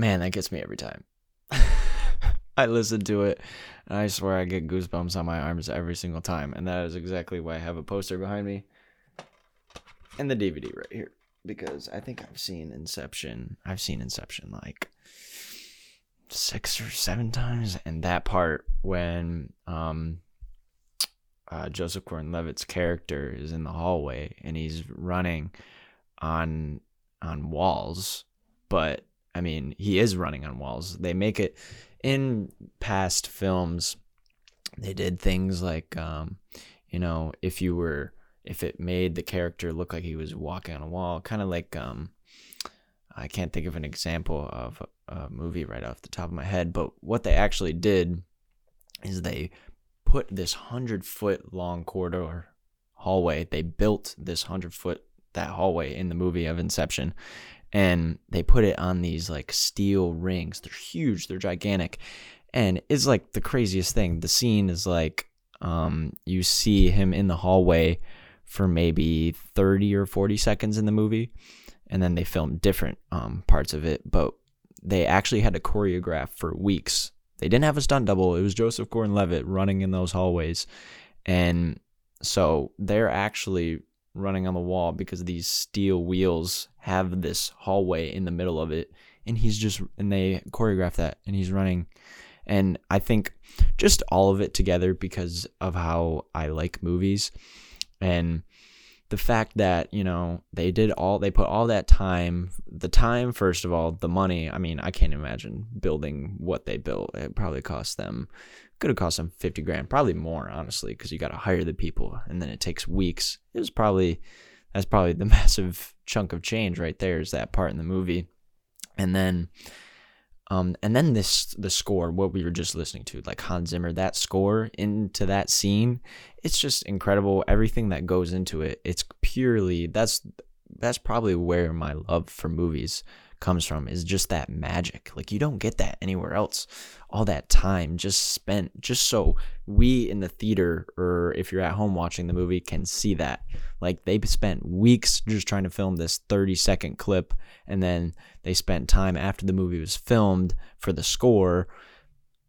man, that gets me every time. I listen to it and I swear I get goosebumps on my arms every single time. And that is exactly why I have a poster behind me and the DVD right here. Because I think I've seen Inception. I've seen Inception like six or seven times. And that part when um uh, Joseph Gordon-Levitt's character is in the hallway and he's running on on walls, but I mean he is running on walls. They make it in past films. They did things like, um, you know, if you were if it made the character look like he was walking on a wall, kind of like um, I can't think of an example of a, movie right off the top of my head, but what they actually did is they put this hundred foot long corridor hallway. They built this hundred foot that hallway in the movie of Inception, and they put it on these like steel rings. They're huge. They're gigantic, and it's like the craziest thing. The scene is like um, you see him in the hallway for maybe 30 or 40 seconds in the movie and then they filmed different um, parts of it but they actually had to choreograph for weeks they didn't have a stunt double. It was Joseph Gordon-Levitt running in those hallways, and so they're actually running on the wall because these steel wheels have this hallway in the middle of it, and he's just and they choreograph that, and he's running, and I think just all of it together because of how I like movies, and the fact that you know they did all they put all that time the time first of all the money i mean i can't imagine building what they built. It probably cost them could have cost them 50 grand probably more honestly because you got to hire the people and then it takes weeks. It was probably that's probably the massive chunk of change right there is that part in the movie and then um, and then this the score, what we were just listening to, like Hans Zimmer, that score into that scene, it's just incredible. Everything that goes into it, it's purely that's that's probably where my love for movies comes from is just that magic. Like you don't get that anywhere else. All that time just spent just so we in the theater or if you're at home watching the movie can see that. Like they spent weeks just trying to film this 30 second clip and then they spent time after the movie was filmed for the score.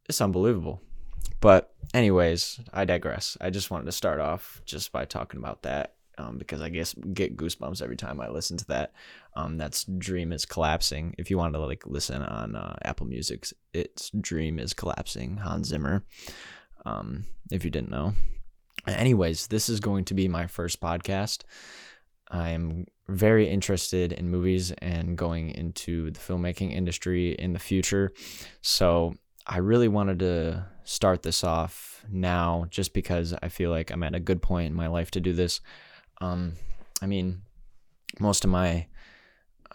It's unbelievable. But anyways, I digress. I just wanted to start off just by talking about that um, because I guess get goosebumps every time I listen to that. Um, that's Dream is Collapsing. If you want to like listen on uh, Apple Music, it's Dream is Collapsing, Hans Zimmer. Um, if you didn't know. Anyways, this is going to be my first podcast. I'm very interested in movies and going into the filmmaking industry in the future. So I really wanted to start this off now just because I feel like I'm at a good point in my life to do this. Um, I mean, most of my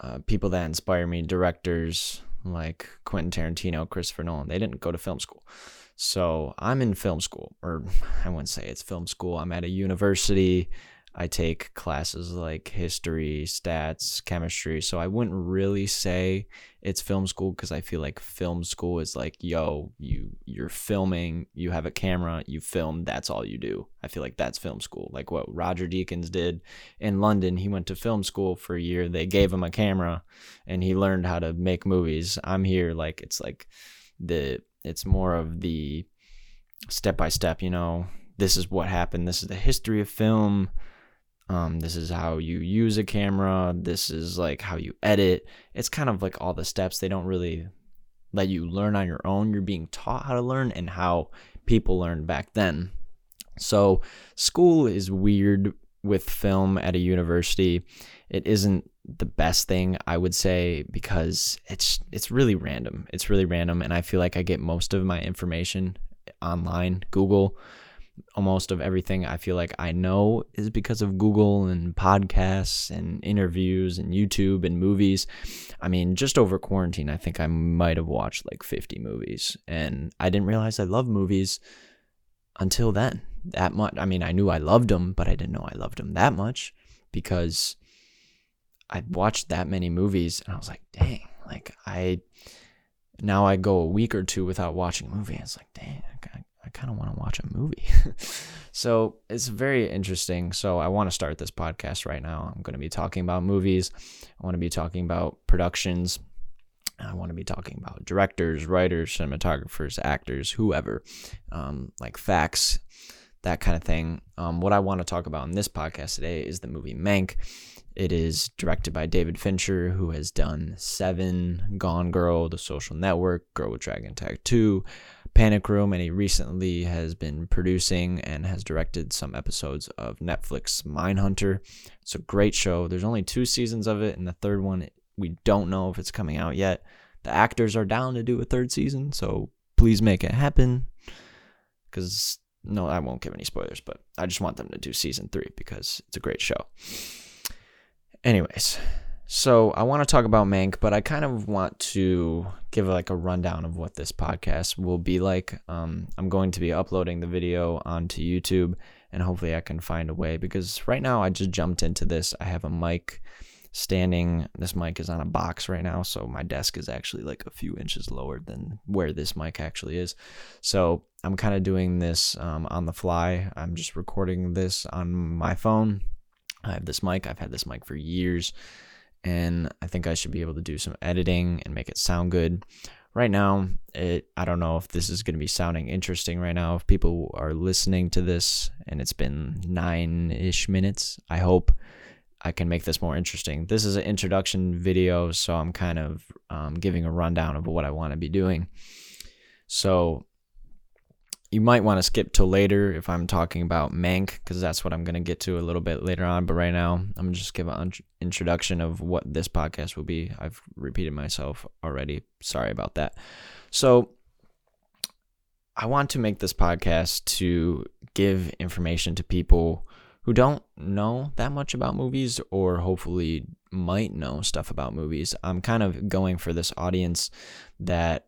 uh, people that inspire me, directors like Quentin Tarantino, Christopher Nolan, they didn't go to film school. So I'm in film school, or I wouldn't say it's film school. I'm at a university. I take classes like history, stats, chemistry. So I wouldn't really say it's film school because I feel like film school is like, yo, you you're filming, you have a camera, you film, that's all you do. I feel like that's film school. Like what Roger Deakins did in London. He went to film school for a year. They gave him a camera and he learned how to make movies. I'm here like it's like the it's more of the step by step, you know. This is what happened. This is the history of film um, this is how you use a camera. This is like how you edit. It's kind of like all the steps. They don't really let you learn on your own. You're being taught how to learn and how people learned back then. So, school is weird with film at a university. It isn't the best thing I would say because it's it's really random. It's really random and I feel like I get most of my information online, Google almost of everything I feel like I know is because of Google and podcasts and interviews and YouTube and movies. I mean, just over quarantine, I think I might have watched like 50 movies and I didn't realize I love movies until then. That much. I mean, I knew I loved them, but I didn't know I loved them that much because I watched that many movies and I was like, dang, like I now I go a week or two without watching a movie. It's like, dang, kind of want to watch a movie. so it's very interesting. So I want to start this podcast right now. I'm going to be talking about movies. I want to be talking about productions. I want to be talking about directors, writers, cinematographers, actors, whoever, um, like facts, that kind of thing. Um, what I want to talk about in this podcast today is the movie Mank. It is directed by David Fincher, who has done Seven, Gone Girl, The Social Network, Girl with Dragon Tattoo, 2, Panic Room, and he recently has been producing and has directed some episodes of Netflix Mindhunter. It's a great show. There's only two seasons of it, and the third one, we don't know if it's coming out yet. The actors are down to do a third season, so please make it happen. Because, no, I won't give any spoilers, but I just want them to do season three because it's a great show. Anyways, so I want to talk about Mank, but I kind of want to give like a rundown of what this podcast will be like. Um, I'm going to be uploading the video onto YouTube, and hopefully I can find a way because right now I just jumped into this. I have a mic standing. This mic is on a box right now, so my desk is actually like a few inches lower than where this mic actually is. So I'm kind of doing this um, on the fly. I'm just recording this on my phone. I have this mic. I've had this mic for years and I think I should be able to do some editing and make it sound good. Right now, it I don't know if this is going to be sounding interesting right now. If people are listening to this and it's been nine ish minutes, I hope I can make this more interesting. This is an introduction video, so I'm kind of um, giving a rundown of what I want to be doing. So you might want to skip till later if I'm talking about Mank, because that's what I'm going to get to a little bit later on. But right now, I'm just give an introduction of what this podcast will be. I've repeated myself already. Sorry about that. So, I want to make this podcast to give information to people who don't know that much about movies or hopefully might know stuff about movies. I'm kind of going for this audience that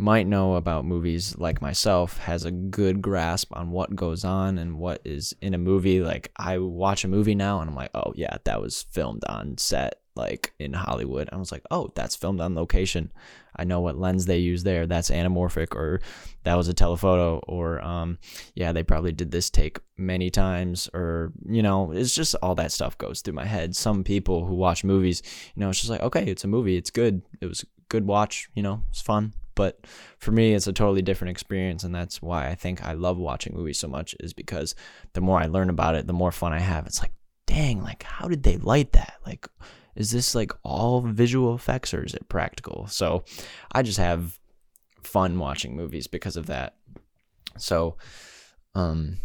might know about movies like myself has a good grasp on what goes on and what is in a movie. Like i watch a movie now and i'm like oh yeah that was filmed on set like in hollywood. I was like oh that's filmed on location. I know what lens they use there. That's anamorphic or that was a telephoto or um yeah they probably did this take many times or you know it's just all that stuff goes through my head. Some people who watch movies you know it's just like okay it's a movie. It's good. It was good watch. You know it's fun but for me, it's a totally different experience. And that's why I think I love watching movies so much, is because the more I learn about it, the more fun I have. It's like, dang, like, how did they light that? Like, is this like all visual effects or is it practical? So I just have fun watching movies because of that. So, um,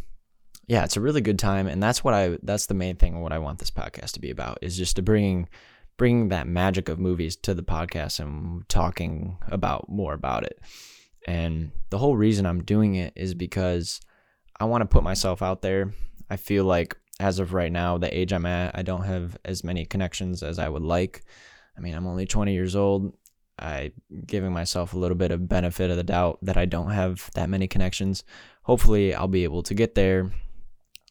yeah, it's a really good time, and that's what I that's the main thing what I want this podcast to be about is just to bring bringing that magic of movies to the podcast and talking about more about it. And the whole reason I'm doing it is because I want to put myself out there. I feel like as of right now, the age I'm at, I don't have as many connections as I would like. I mean, I'm only 20 years old. I giving myself a little bit of benefit of the doubt that I don't have that many connections. Hopefully, I'll be able to get there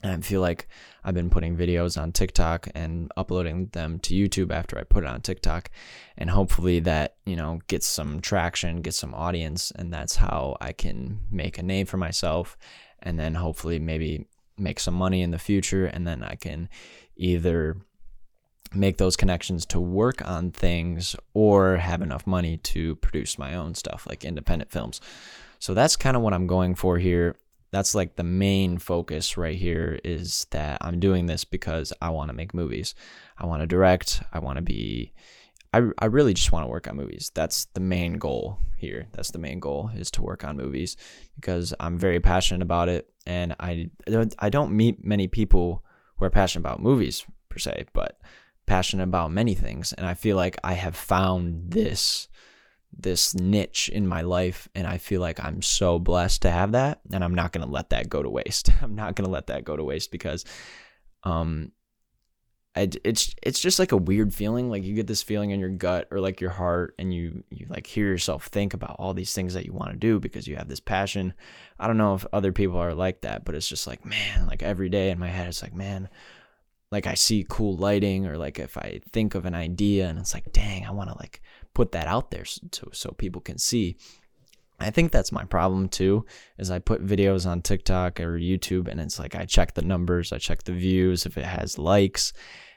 I feel like I've been putting videos on TikTok and uploading them to YouTube after I put it on TikTok. And hopefully that, you know, gets some traction, gets some audience. And that's how I can make a name for myself. And then hopefully maybe make some money in the future. And then I can either make those connections to work on things or have enough money to produce my own stuff like independent films. So that's kind of what I'm going for here that's like the main focus right here is that I'm doing this because I want to make movies. I want to direct. I want to be I, I really just want to work on movies. That's the main goal here. That's the main goal is to work on movies because I'm very passionate about it and I I don't meet many people who are passionate about movies per se, but passionate about many things and I feel like I have found this this niche in my life and I feel like I'm so blessed to have that and I'm not going to let that go to waste. I'm not going to let that go to waste because um I, it's it's just like a weird feeling like you get this feeling in your gut or like your heart and you you like hear yourself think about all these things that you want to do because you have this passion. I don't know if other people are like that, but it's just like man, like every day in my head it's like man, like I see cool lighting or like if I think of an idea and it's like dang, I want to like put that out there so, so people can see. I think that's my problem too, is I put videos on TikTok or YouTube and it's like I check the numbers, I check the views, if it has likes.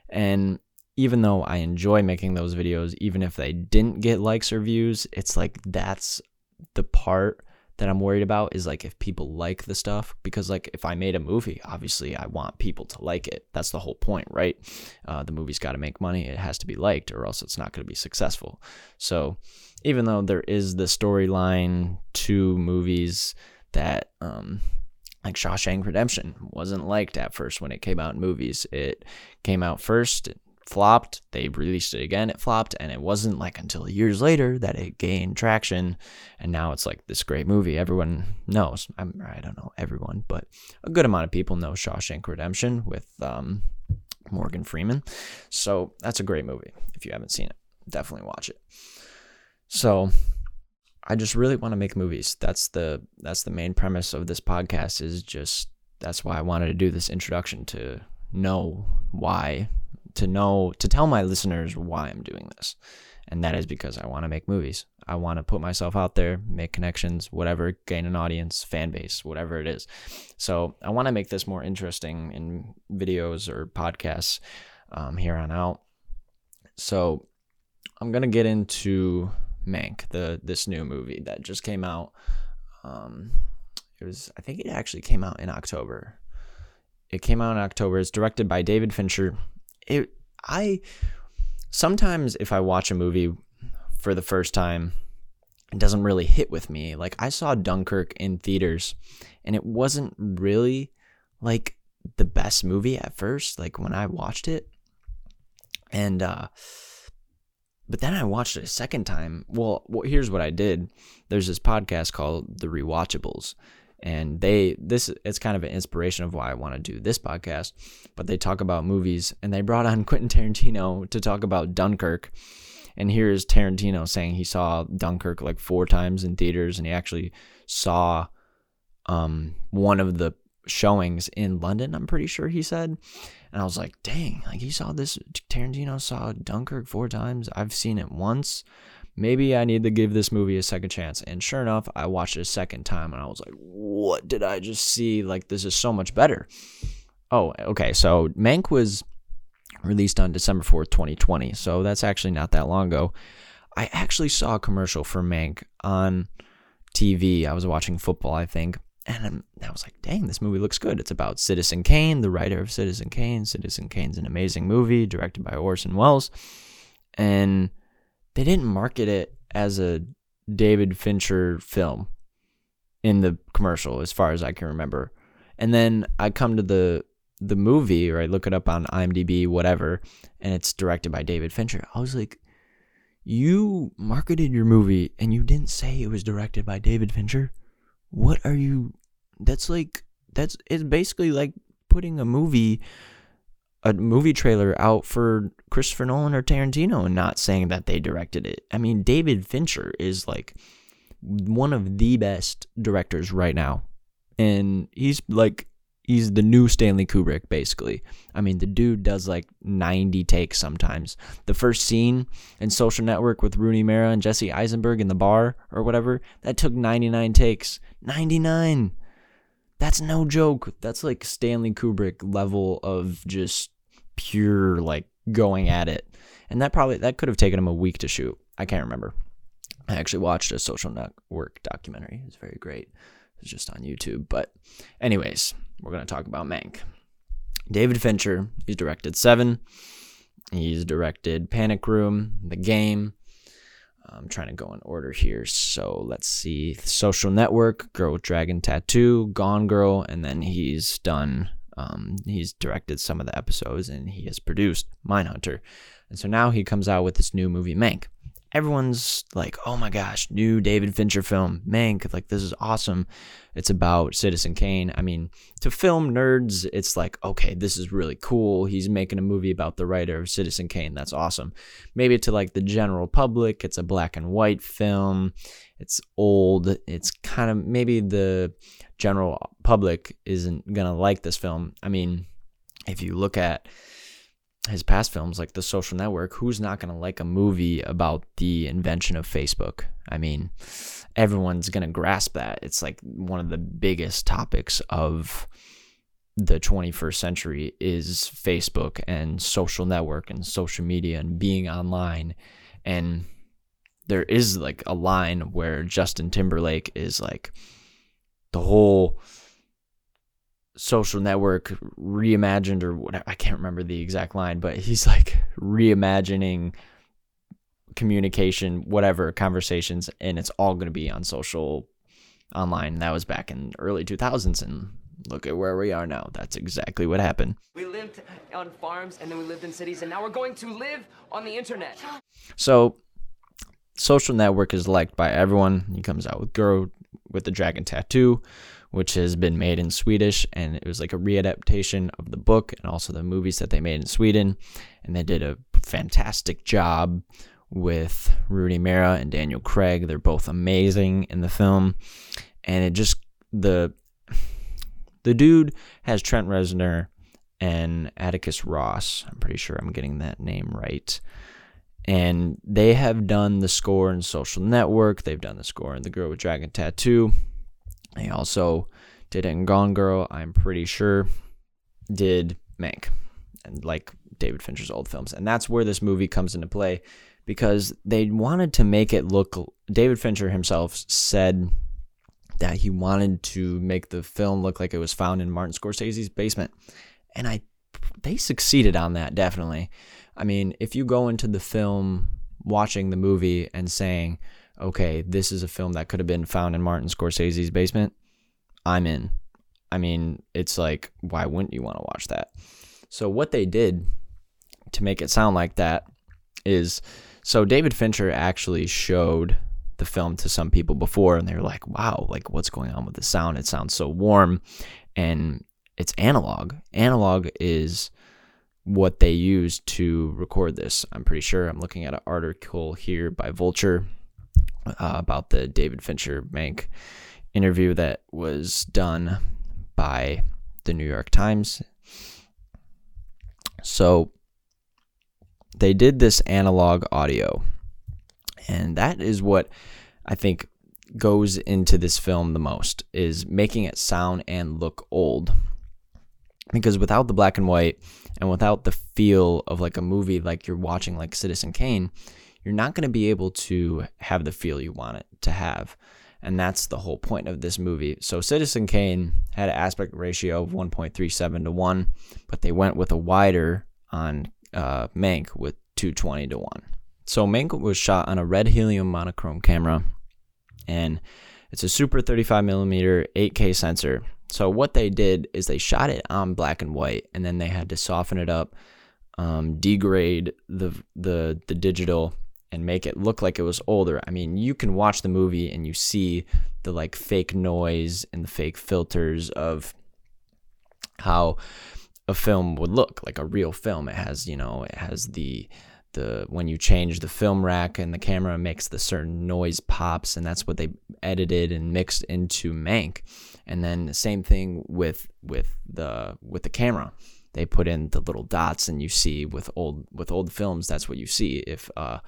And even though I enjoy making those videos, even if they didn't get likes or views, it's like that's the part that I'm worried about is like if people like the stuff because like if I made a movie, obviously I want people to like it. That's the whole point, right? Uh, the movie's got to make money. It has to be liked, or else it's not going to be successful. So even though there is the storyline to movies that um, like Shawshank Redemption wasn't liked at first when it came out in movies. It came out first, flopped. They released it again, it flopped, and it wasn't like until years later that it gained traction, and now it's like this great movie. Everyone knows. I'm, I don't know everyone, but a good amount of people know Shawshank Redemption with um, Morgan Freeman. So that's a great movie. If you haven't seen it, definitely watch it. So I just really want to make movies. That's the that's the main premise of this podcast. Is just that's why I wanted to do this introduction to know why to know to tell my listeners why I'm doing this. And that is because I want to make movies. I want to put myself out there, make connections, whatever, gain an audience, fan base, whatever it is. So I want to make this more interesting in videos or podcasts um, here on out. So I'm gonna get into Mank, the this new movie that just came out. Um, it was I think it actually came out in October. It came out in October. It's directed by David Fincher it I sometimes if I watch a movie for the first time, it doesn't really hit with me. Like I saw Dunkirk in theaters and it wasn't really like the best movie at first, like when I watched it. And uh but then I watched it a second time. Well, well, here's what I did. There's this podcast called The Rewatchables, and they this it's kind of an inspiration of why I want to do this podcast. But they talk about movies, and they brought on Quentin Tarantino to talk about Dunkirk. And here's Tarantino saying he saw Dunkirk like four times in theaters, and he actually saw um, one of the showings in London. I'm pretty sure he said, and I was like, dang, like he saw this. Tarantino saw Dunkirk four times. I've seen it once maybe I need to give this movie a second chance. And sure enough, I watched it a second time and I was like, what did I just see? Like, this is so much better. Oh, okay. So Mank was released on December 4th, 2020. So that's actually not that long ago. I actually saw a commercial for Mank on TV. I was watching football, I think. And I was like, dang, this movie looks good. It's about Citizen Kane, the writer of Citizen Kane. Citizen Kane's an amazing movie directed by Orson Welles. And they didn't market it as a David Fincher film in the commercial, as far as I can remember. And then I come to the the movie, or I look it up on IMDb, whatever, and it's directed by David Fincher. I was like, you marketed your movie and you didn't say it was directed by David Fincher. What are you? That's like that's it's basically like putting a movie a movie trailer out for Christopher Nolan or Tarantino and not saying that they directed it. I mean, David Fincher is like one of the best directors right now. And he's like he's the new Stanley Kubrick basically. I mean, the dude does like 90 takes sometimes. The first scene in Social Network with Rooney Mara and Jesse Eisenberg in the bar or whatever, that took 99 takes. 99. That's no joke. That's like Stanley Kubrick level of just pure like going at it. And that probably that could have taken him a week to shoot. I can't remember. I actually watched a social network documentary. It's very great. It's just on YouTube. But anyways, we're gonna talk about Mank. David Fincher, he's directed Seven. He's directed Panic Room, The Game, I'm trying to go in order here. So let's see Social Network, Girl with Dragon Tattoo, Gone Girl, and then he's done, um, he's directed some of the episodes and he has produced Mindhunter. And so now he comes out with this new movie, Mank everyone's like, oh my gosh, new David Fincher film, Mank, like this is awesome. It's about Citizen Kane. I mean, to film nerds, it's like, okay, this is really cool. He's making a movie about the writer of Citizen Kane. That's awesome. Maybe to like the general public, it's a black and white film. It's old. It's kind of maybe the general public isn't gonna like this film. I mean, if you look at his past films like The Social Network, who's not going to like a movie about the invention of Facebook? I mean, everyone's going to grasp that. It's like one of the biggest topics of the 21st century is Facebook and social network and social media and being online. And there is like a line where Justin Timberlake is like the whole social network reimagined or whatever. I can't remember the exact line, but he's like reimagining communication, whatever conversations, and it's all going to be on social online. That was back in early 2000s, and look at where we are now. That's exactly what happened. We lived on farms and then we lived in cities and now we're going to live on the internet. So, Social Network is liked by everyone. He comes out with Girl with the Dragon Tattoo, which has been made in Swedish, and it was like a readaptation of the book and also the movies that they made in Sweden. And they did a fantastic job with Rooney Mara and Daniel Craig. They're both amazing in the film, and it just the the dude has Trent Reznor and Atticus Ross. I'm pretty sure I'm getting that name right. And they have done the score in Social Network. They've done the score in The Girl with Dragon Tattoo. They also did it in Gone Girl, I'm pretty sure. Did Mank and like David Fincher's old films. And that's where this movie comes into play because they wanted to make it look David Fincher himself said that he wanted to make the film look like it was found in Martin Scorsese's basement. And I they succeeded on that definitely. I mean, if you go into the film watching the movie and saying, "Okay, this is a film that could have been found in Martin Scorsese's basement," I'm in. I mean, it's like why wouldn't you want to watch that? So what they did to make it sound like that is so David Fincher actually showed the film to some people before and they were like, wow, like what's going on with the sound? It sounds so warm and it's analog. Analog is what they used to record this. I'm pretty sure I'm looking at an article here by Vulture uh, about the David Fincher Mank interview that was done by the New York Times. So they did this analog audio and that is what I think goes into this film the most is making it sound and look old. Because without the black and white and without the feel of like a movie like you're watching like Citizen Kane, you're not going to be able to have the feel you want it to have. And that's the whole point of this movie. So Citizen Kane had an aspect ratio of 1.37 to 1, but they went with a wider on uh, Mank with 220 to 1. So Mank was shot on a red helium monochrome camera, and it's a super 35 millimeter 8K sensor. So what they did is they shot it on black and white, and then they had to soften it up, um, degrade the the the digital, and make it look like it was older. I mean, you can watch the movie and you see the like fake noise and the fake filters of how a film would look like a real film. It has, you know, it has the the when you change the film rack and the camera makes the certain noise pops and that's what they edited and mixed into Mank. And then the same thing with with the with the camera. They put in the little dots and you see with old with old films that's what you see if uh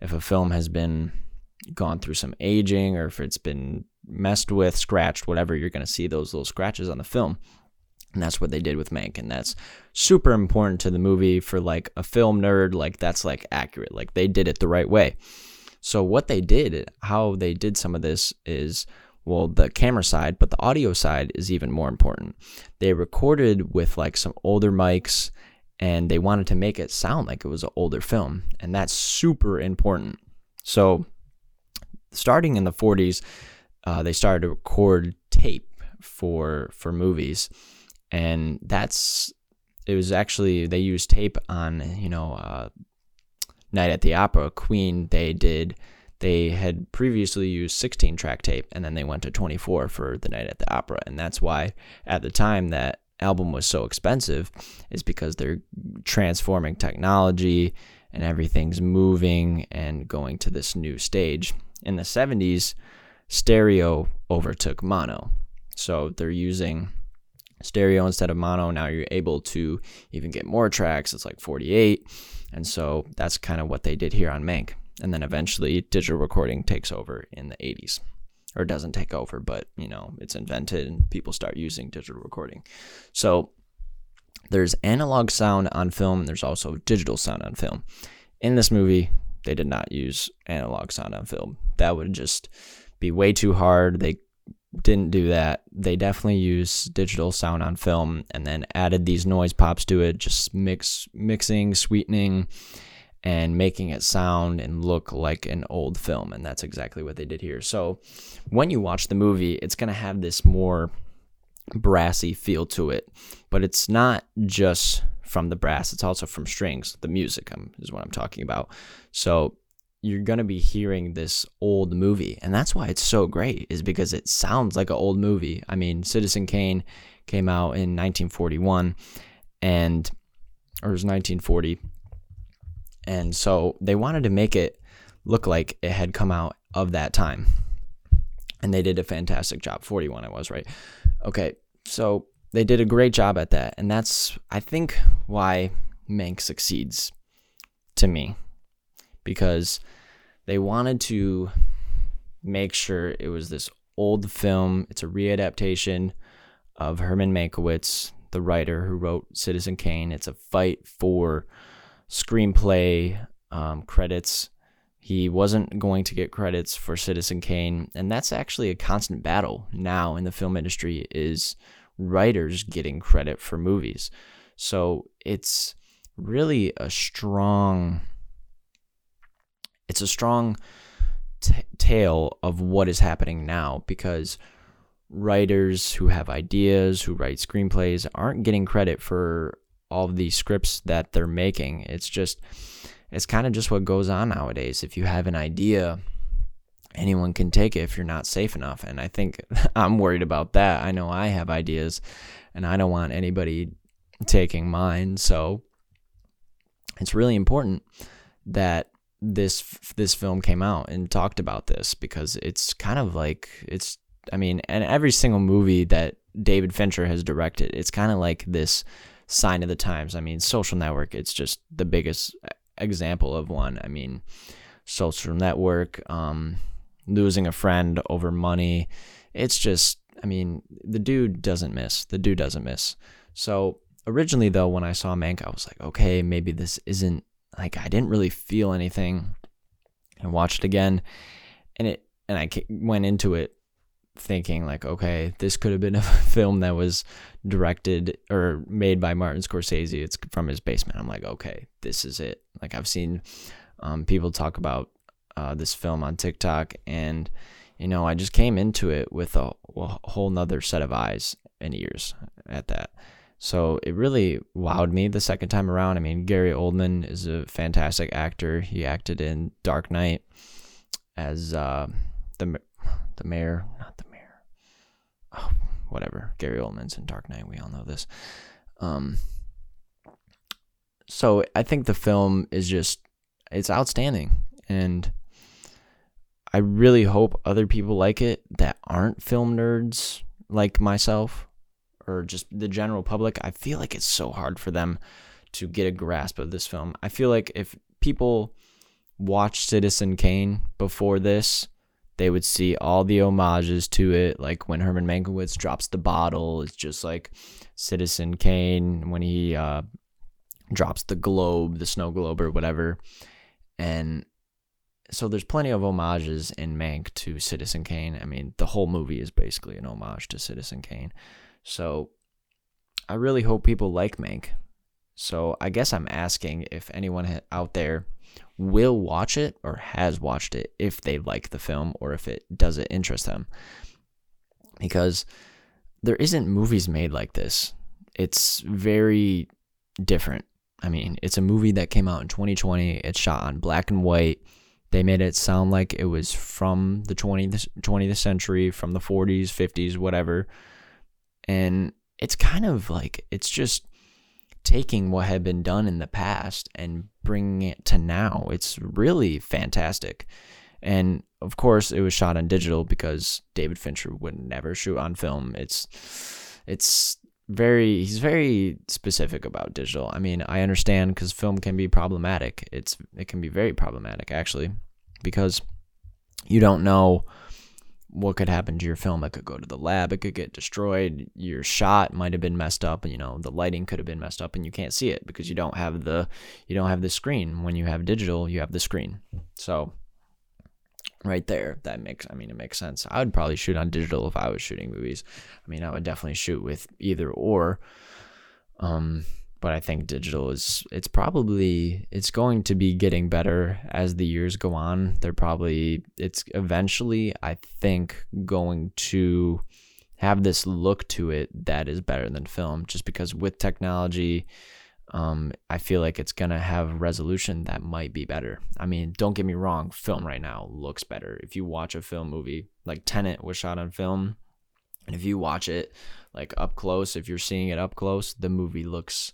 if a film has been gone through some aging or if it's been messed with, scratched, whatever, you're going to see those little scratches on the film. And that's what they did with Mank. And that's super important to the movie for like a film nerd. Like that's like accurate. Like they did it the right way. So what they did, how they did some of this is well, the camera side, but the audio side is even more important. They recorded with like some older mics and they wanted to make it sound like it was an older film. And that's super important. So starting in the 40s, uh, they started to record tape for for movies and that's it was actually they used tape on you know uh, Night at the Opera Queen they did they had previously used 16 track tape and then they went to 24 for the Night at the Opera. And that's why at the time that album was so expensive is because they're transforming technology and everything's moving and going to this new stage. In the 70s stereo overtook mono. So they're using stereo instead of mono. Now you're able to even get more tracks. It's like 48. And so that's kind of what they did here on Mank. And then eventually digital recording takes over in the 80s. Or doesn't take over, but you know, it's invented and people start using digital recording. So there's analog sound on film, there's also digital sound on film. In this movie, they did not use analog sound on film. That would just be way too hard. They didn't do that. They definitely used digital sound on film and then added these noise pops to it, just mix mixing, sweetening, and making it sound and look like an old film. And that's exactly what they did here. So when you watch the movie, it's gonna have this more brassy feel to it, but it's not just from the brass, it's also from strings. The music um, is what I'm talking about. So you're going to be hearing this old movie. And that's why it's so great, is because it sounds like an old movie. I mean, Citizen Kane came out in 1941 and or it was 1940. And so they wanted to make it look like it had come out of that time. And they did a fantastic job. 41 it was, right? Okay. So they did a great job at that. And that's I think why Mank succeeds to me because they wanted to make sure it was this old film. It's a readaptation of Herman Mankiewicz, the writer who wrote Citizen Kane. It's a fight for screenplay um, credits. He wasn't going to get credits for Citizen Kane, and that's actually a constant battle now in the film industry is writers getting credit for movies. So it's really a strong it's a strong t- tale of what is happening now because writers who have ideas, who write screenplays, aren't getting credit for all of these scripts that they're making. It's just, it's kind of just what goes on nowadays. If you have an idea, anyone can take it if you're not safe enough. And I think I'm worried about that. I know I have ideas and I don't want anybody taking mine. So it's really important that this this film came out and talked about this because it's kind of like it's I mean, and every single movie that David Fincher has directed, it's kind of like this sign of the times. I mean, Social Network, it's just the biggest example of one. I mean, Social Network, um, losing a friend over money. It's just, I mean, the dude doesn't miss. The dude doesn't miss. So originally, though, when I saw Mank, I was like, okay, maybe this isn't like I didn't really feel anything. I watched it again, and it and I went into it thinking like, okay, this could have been a film that was directed or made by Martin Scorsese. It's from his basement. I'm like, okay, this is it. Like I've seen um, people talk about uh, this film on TikTok, and you know, I just came into it with a, a whole nother set of eyes and ears at that. So it really wowed me the second time around. I mean, Gary Oldman is a fantastic actor. He acted in Dark Knight as uh, the the mayor, not the mayor. Oh, whatever. Gary Oldman's in Dark Knight. We all know this. Um, so I think the film is just it's outstanding, and I really hope other people like it that aren't film nerds like myself or just the general public, I feel like it's so hard for them to get a grasp of this film. I feel like if people watched Citizen Kane before this, they would see all the homages to it. Like when Herman Mankiewicz drops the bottle, it's just like Citizen Kane when he uh, drops the globe, the snow globe or whatever. And so there's plenty of homages in Mank to Citizen Kane. I mean, the whole movie is basically an homage to Citizen Kane. So I really hope people like Mank. So I guess I'm asking if anyone out there will watch it or has watched it if they like the film or if it does it interest them. Because there isn't movies made like this. It's very different. I mean, it's a movie that came out in 2020. It's shot on black and white. They made it sound like it was from the 20th, 20th century, from the 40s, 50s, whatever. And it's kind of like, it's just taking what had been done in the past and bringing it to now. It's really fantastic. And of course, it was shot on digital because David Fincher would never shoot on film. It's, it's, very he's very specific about digital. I mean, I understand cuz film can be problematic. It's it can be very problematic actually because you don't know what could happen to your film? It could go to the lab, it could get destroyed. Your shot might have been messed up, and you know, the lighting could have been messed up and you can't see it because you don't have the you don't have the screen. When you have digital, you have the screen. So right there, that makes I mean it makes sense. I would probably shoot on digital if I was shooting movies. I mean, I would definitely shoot with either or. Um but I think digital is it's probably it's going to be getting better as the years go on. They're probably it's eventually I think going to have this look to it that is better than film just because with technology um, I feel like it's gonna have resolution that might be better. I mean, don't get me wrong, film right now looks better. If you watch a film movie like Tenet was shot on film, and if you watch it like up close, if you're seeing it up close, the movie looks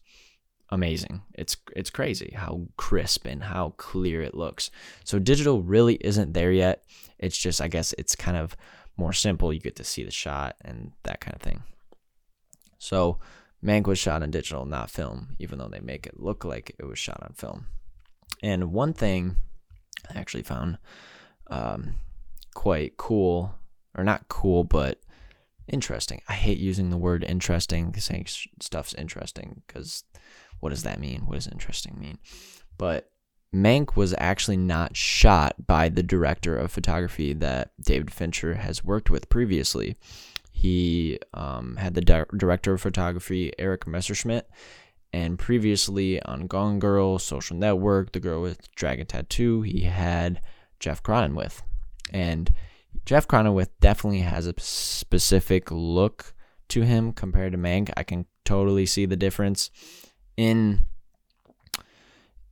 amazing. It's it's crazy how crisp and how clear it looks. So digital really isn't there yet. It's just I guess it's kind of more simple. You get to see the shot and that kind of thing. So Mank was shot on digital, not film, even though they make it look like it was shot on film. And one thing I actually found um, quite cool, or not cool, but interesting. I hate using the word interesting, saying stuff's interesting, because what does that mean? What does interesting mean? But Mank was actually not shot by the director of photography that David Fincher has worked with previously. He um, had the di- director of photography, Eric Messerschmidt, and previously on Gone Girl, Social Network, The Girl with Dragon Tattoo, he had Jeff Cronenweth. And Jeff Cronenweth definitely has a specific look to him compared to Mank. I can totally see the difference in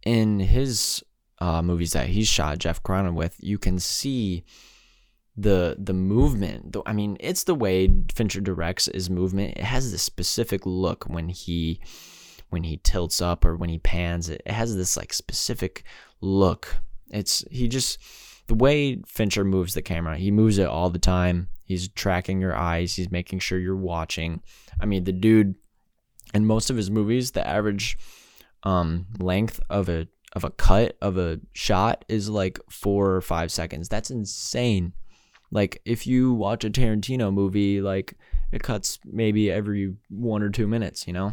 in his uh, movies that he's shot Jeff Cronenweth, you can see the the movement. I mean, it's the way Fincher directs his movement. It has this specific look when he when he tilts up or when he pans. It has this like specific look. It's he just the way Fincher moves the camera. He moves it all the time. He's tracking your eyes. He's making sure you're watching. I mean, the dude in most of his movies, the average um, length of a of a cut of a shot is like four or five seconds. That's insane. Like if you watch a Tarantino movie, like it cuts maybe every one or two minutes, you know.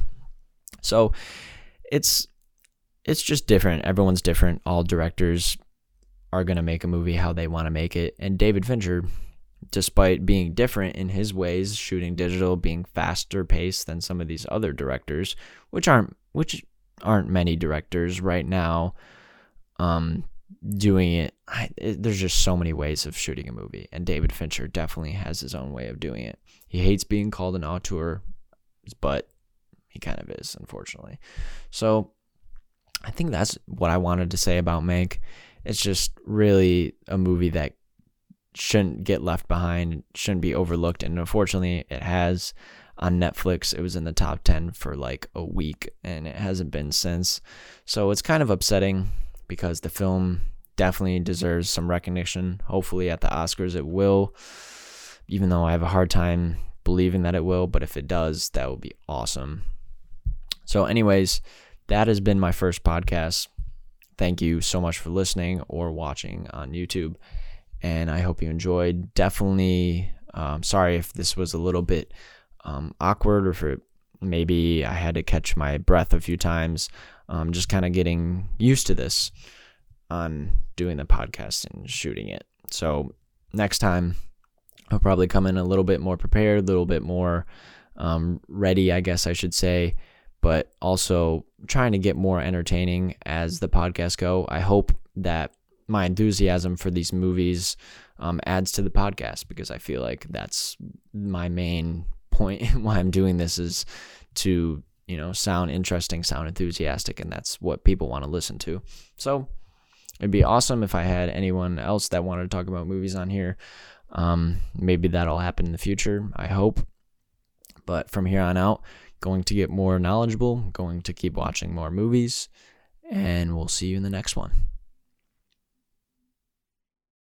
So it's it's just different. Everyone's different. All directors are gonna make a movie how they want to make it, and David Fincher despite being different in his ways, shooting digital, being faster paced than some of these other directors, which aren't which aren't many directors right now um doing it, I, it, there's just so many ways of shooting a movie and David Fincher definitely has his own way of doing it. He hates being called an auteur, but he kind of is unfortunately. So I think that's what I wanted to say about Mank. It's just really a movie that shouldn't get left behind, shouldn't be overlooked. And unfortunately, it has on Netflix. It was in the top 10 for like a week and it hasn't been since. So it's kind of upsetting because the film definitely deserves some recognition. Hopefully, at the Oscars, it will, even though I have a hard time believing that it will. But if it does, that would be awesome. So, anyways, that has been my first podcast. Thank you so much for listening or watching on YouTube and I hope you enjoyed. Definitely, um, sorry if this was a little bit um, awkward or if maybe I had to catch my breath a few times. Um, just kind of getting used to this on doing the podcast and shooting it. So next time, I'll probably come in a little bit more prepared, a little bit more um, ready, I guess I should say, but also trying to get more entertaining as the podcast go. I hope that my enthusiasm for these movies um, adds to the podcast because I feel like that's my main point why I'm doing this is to you know sound interesting, sound enthusiastic, and that's what people want to listen to. So it'd be awesome if I had anyone else that wanted to talk about movies on here. Um, maybe that'll happen in the future. I hope. But from here on out, going to get more knowledgeable, going to keep watching more movies, and we'll see you in the next one.